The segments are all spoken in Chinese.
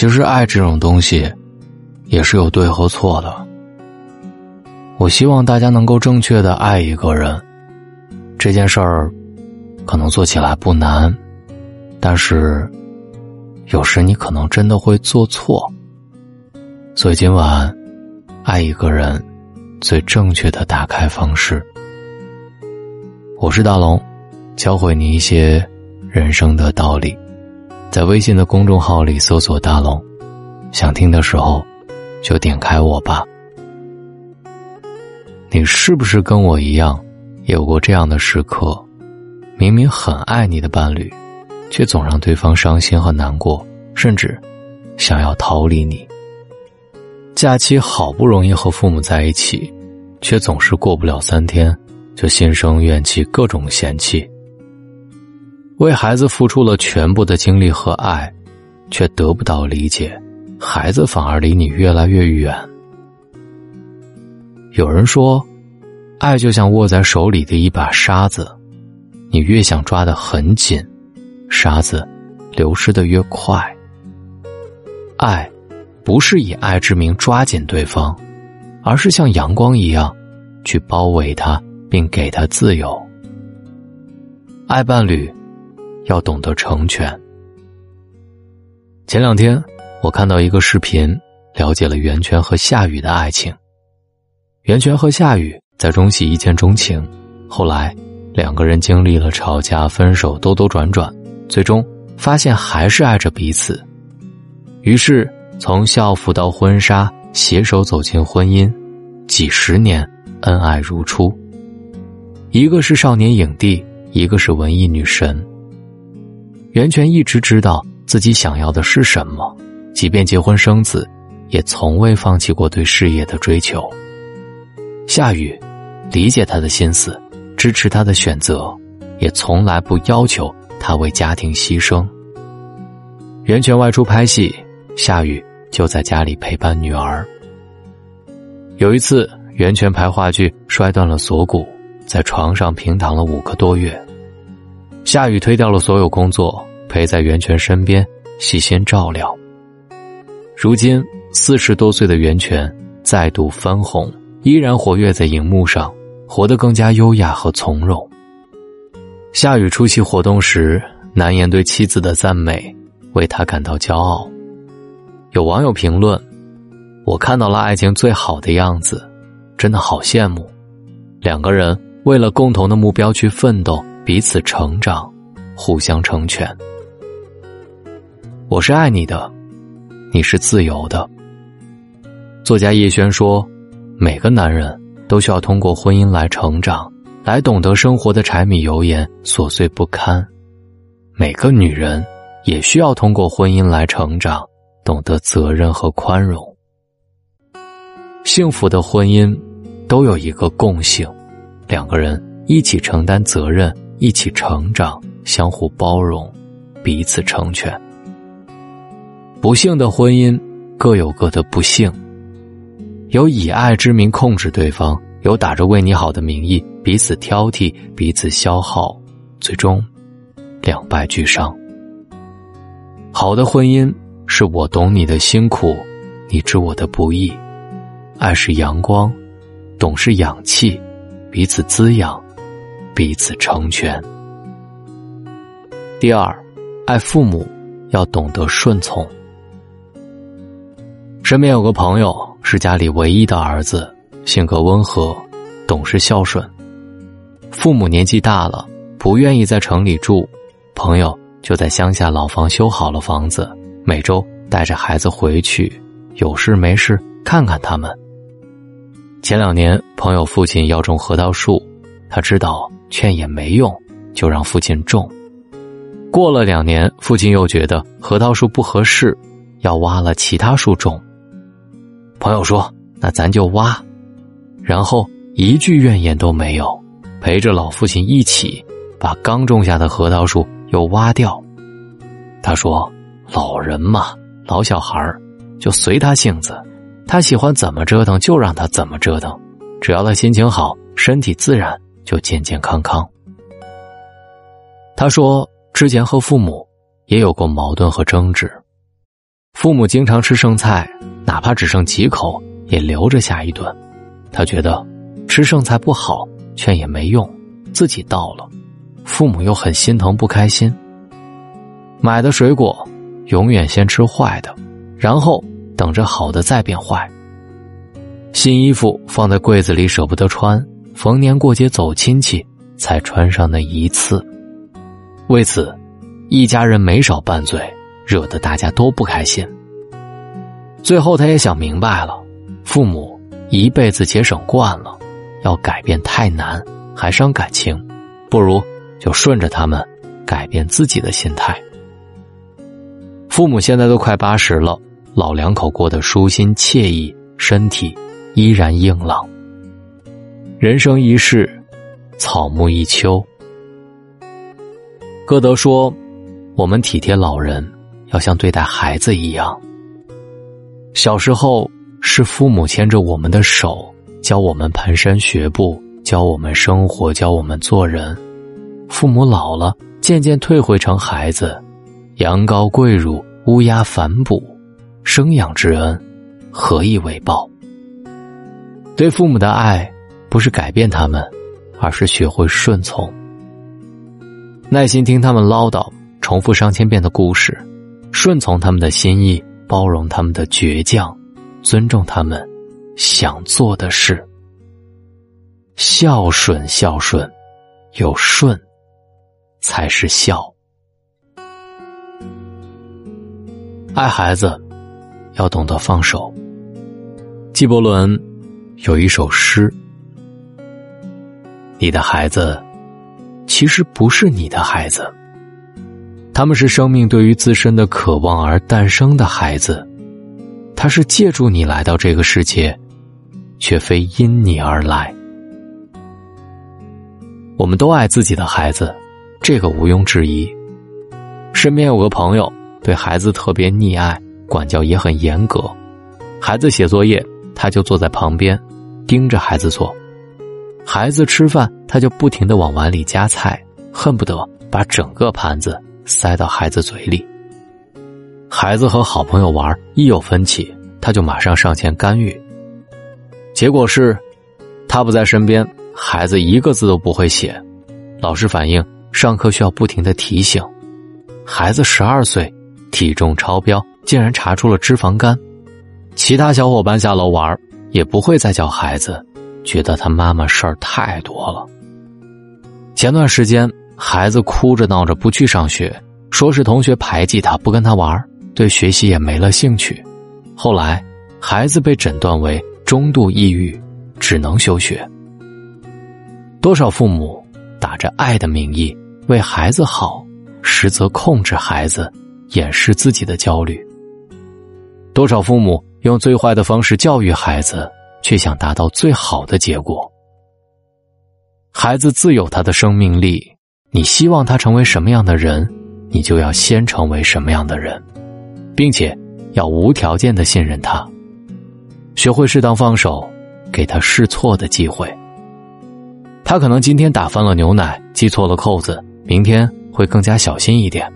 其实爱这种东西，也是有对和错的。我希望大家能够正确的爱一个人，这件事儿可能做起来不难，但是有时你可能真的会做错。所以今晚，爱一个人最正确的打开方式，我是大龙，教会你一些人生的道理。在微信的公众号里搜索“大龙”，想听的时候就点开我吧。你是不是跟我一样，有过这样的时刻？明明很爱你的伴侣，却总让对方伤心和难过，甚至想要逃离你。假期好不容易和父母在一起，却总是过不了三天，就心生怨气，各种嫌弃。为孩子付出了全部的精力和爱，却得不到理解，孩子反而离你越来越远。有人说，爱就像握在手里的一把沙子，你越想抓得很紧，沙子流失的越快。爱，不是以爱之名抓紧对方，而是像阳光一样，去包围他，并给他自由。爱伴侣。要懂得成全。前两天，我看到一个视频，了解了袁泉和夏雨的爱情。袁泉和夏雨在中戏一见钟情，后来两个人经历了吵架、分手、兜兜转转，最终发现还是爱着彼此。于是，从校服到婚纱，携手走进婚姻，几十年恩爱如初。一个是少年影帝，一个是文艺女神。袁泉一直知道自己想要的是什么，即便结婚生子，也从未放弃过对事业的追求。夏雨理解他的心思，支持他的选择，也从来不要求他为家庭牺牲。袁泉外出拍戏，夏雨就在家里陪伴女儿。有一次，袁泉排话剧摔断了锁骨，在床上平躺了五个多月。夏雨推掉了所有工作，陪在袁泉身边，细心照料。如今四十多岁的袁泉再度翻红，依然活跃在荧幕上，活得更加优雅和从容。夏雨出席活动时，难言对妻子的赞美，为他感到骄傲。有网友评论：“我看到了爱情最好的样子，真的好羡慕。两个人为了共同的目标去奋斗。”彼此成长，互相成全。我是爱你的，你是自由的。作家叶轩说：“每个男人都需要通过婚姻来成长，来懂得生活的柴米油盐琐碎不堪；每个女人也需要通过婚姻来成长，懂得责任和宽容。幸福的婚姻都有一个共性：两个人一起承担责任。”一起成长，相互包容，彼此成全。不幸的婚姻各有各的不幸，有以爱之名控制对方，有打着为你好的名义彼此挑剔、彼此消耗，最终两败俱伤。好的婚姻是我懂你的辛苦，你知我的不易，爱是阳光，懂是氧气，彼此滋养。彼此成全。第二，爱父母要懂得顺从。身边有个朋友是家里唯一的儿子，性格温和，懂事孝顺。父母年纪大了，不愿意在城里住，朋友就在乡下老房修好了房子，每周带着孩子回去，有事没事看看他们。前两年，朋友父亲要种核桃树，他知道。劝也没用，就让父亲种。过了两年，父亲又觉得核桃树不合适，要挖了其他树种。朋友说：“那咱就挖。”然后一句怨言都没有，陪着老父亲一起把刚种下的核桃树又挖掉。他说：“老人嘛，老小孩就随他性子，他喜欢怎么折腾就让他怎么折腾，只要他心情好，身体自然。”就健健康康。他说，之前和父母也有过矛盾和争执，父母经常吃剩菜，哪怕只剩几口，也留着下一顿。他觉得吃剩菜不好，劝也没用，自己倒了，父母又很心疼不开心。买的水果永远先吃坏的，然后等着好的再变坏。新衣服放在柜子里舍不得穿，逢年过节走亲戚才穿上那一次。为此，一家人没少拌嘴，惹得大家都不开心。最后，他也想明白了，父母一辈子节省惯了，要改变太难，还伤感情，不如就顺着他们，改变自己的心态。父母现在都快八十了，老两口过得舒心惬意，身体依然硬朗。人生一世，草木一秋。歌德说：“我们体贴老人，要像对待孩子一样。小时候是父母牵着我们的手，教我们蹒跚学步，教我们生活，教我们做人。父母老了，渐渐退回成孩子。”羊羔跪乳，乌鸦反哺，生养之恩，何以为报？对父母的爱，不是改变他们，而是学会顺从，耐心听他们唠叨，重复上千遍的故事，顺从他们的心意，包容他们的倔强，尊重他们想做的事。孝顺，孝顺，有顺，才是孝。爱孩子，要懂得放手。纪伯伦有一首诗：“你的孩子其实不是你的孩子，他们是生命对于自身的渴望而诞生的孩子，他是借助你来到这个世界，却非因你而来。”我们都爱自己的孩子，这个毋庸置疑。身边有个朋友。对孩子特别溺爱，管教也很严格。孩子写作业，他就坐在旁边，盯着孩子做；孩子吃饭，他就不停的往碗里夹菜，恨不得把整个盘子塞到孩子嘴里。孩子和好朋友玩，一有分歧，他就马上上前干预。结果是，他不在身边，孩子一个字都不会写。老师反映，上课需要不停的提醒。孩子十二岁。体重超标，竟然查出了脂肪肝。其他小伙伴下楼玩，也不会再叫孩子，觉得他妈妈事儿太多了。前段时间，孩子哭着闹着不去上学，说是同学排挤他，不跟他玩，对学习也没了兴趣。后来，孩子被诊断为中度抑郁，只能休学。多少父母打着爱的名义为孩子好，实则控制孩子。掩饰自己的焦虑。多少父母用最坏的方式教育孩子，却想达到最好的结果。孩子自有他的生命力，你希望他成为什么样的人，你就要先成为什么样的人，并且要无条件的信任他，学会适当放手，给他试错的机会。他可能今天打翻了牛奶，系错了扣子，明天会更加小心一点。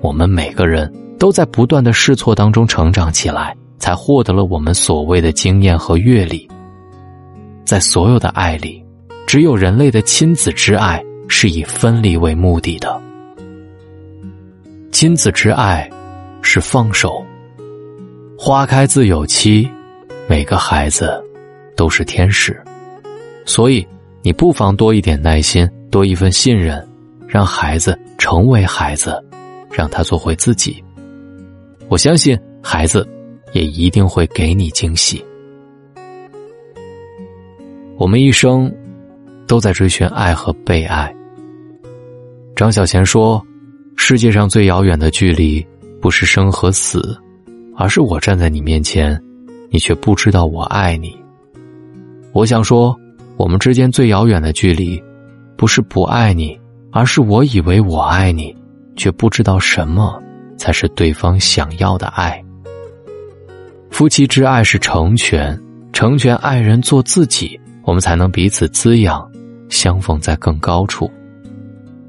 我们每个人都在不断的试错当中成长起来，才获得了我们所谓的经验和阅历。在所有的爱里，只有人类的亲子之爱是以分离为目的的。亲子之爱是放手。花开自有期，每个孩子都是天使，所以你不妨多一点耐心，多一份信任，让孩子成为孩子。让他做回自己，我相信孩子也一定会给你惊喜。我们一生都在追寻爱和被爱。张小娴说：“世界上最遥远的距离，不是生和死，而是我站在你面前，你却不知道我爱你。”我想说，我们之间最遥远的距离，不是不爱你，而是我以为我爱你。却不知道什么才是对方想要的爱。夫妻之爱是成全，成全爱人做自己，我们才能彼此滋养，相逢在更高处。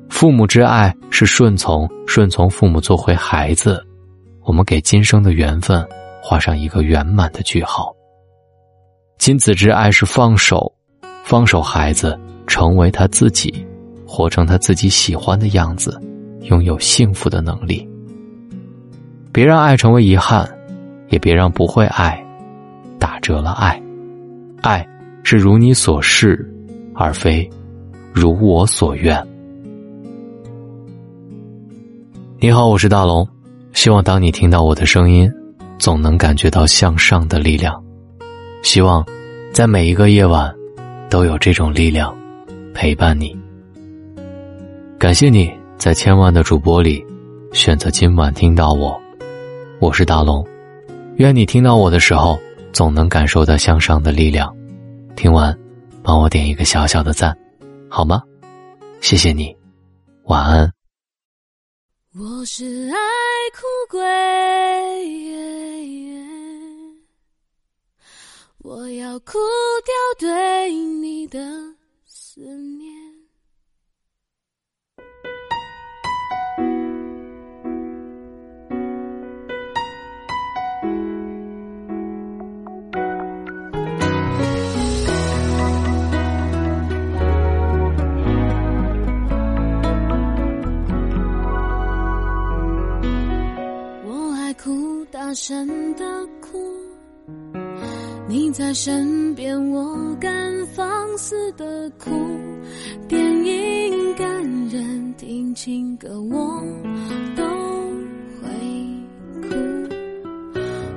父母之爱是顺从，顺从父母做回孩子，我们给今生的缘分画上一个圆满的句号。亲子之爱是放手，放手孩子成为他自己，活成他自己喜欢的样子，拥有幸福的能力。别让爱成为遗憾，也别让不会爱打折了爱。爱是如你所示，而非如我所愿。你好，我是大龙。希望当你听到我的声音，总能感觉到向上的力量。希望在每一个夜晚，都有这种力量陪伴你。感谢你在千万的主播里选择今晚听到我，我是大龙。愿你听到我的时候，总能感受到向上的力量。听完，帮我点一个小小的赞，好吗？谢谢你，晚安。我是爱哭鬼，我要哭掉对你的思念。声的哭，你在身边，我敢放肆的哭。电影感人，听情歌我都会哭。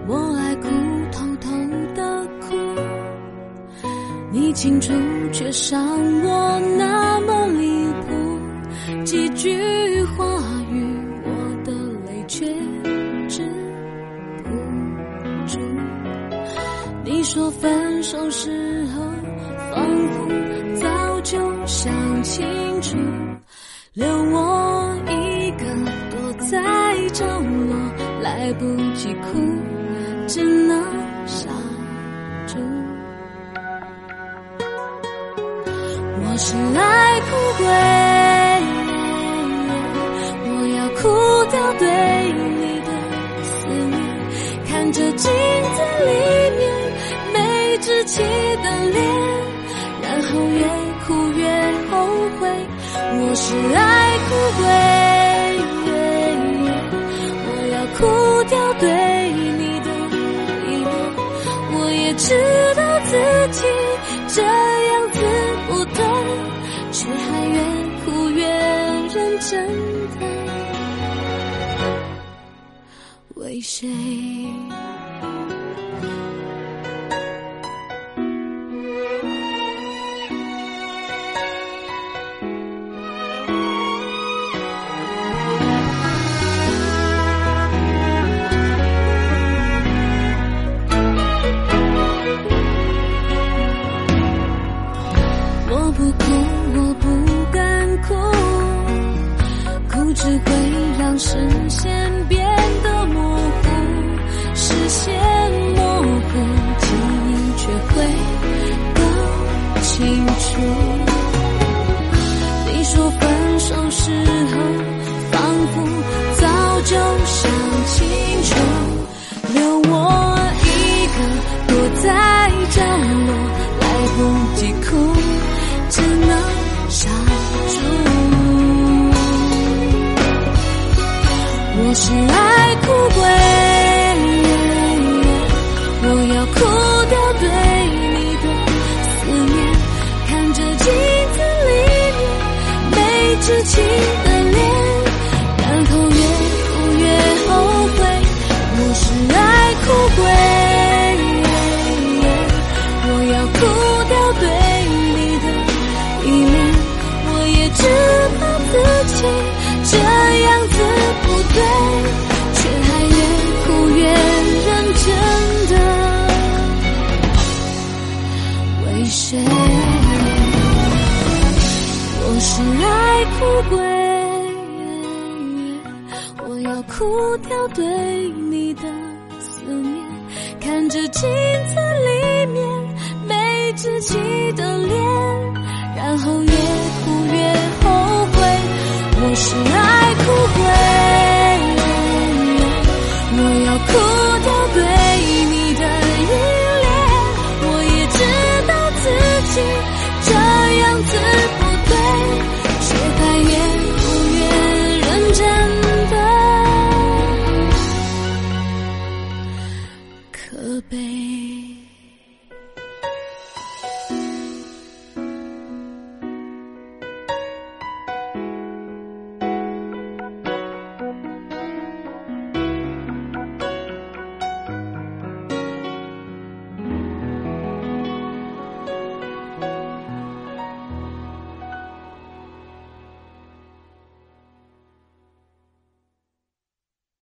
我爱哭，偷偷的哭，你清楚却伤我那么手时候，仿佛早就想清楚，留我一个躲在角落，来不及哭，只能傻住。我是爱哭鬼，我要哭掉对你的思念，看着镜子里。气的脸，然后越哭越后悔。我是爱哭鬼，我要哭掉对你的依恋。我也知道自己这样子不对，却还越哭越认真的为谁？不掉对你的思念，看着镜子里面没稚气的脸，然后越哭越后悔。我是爱哭鬼，我要哭掉对你的依恋，我也知道自己。悲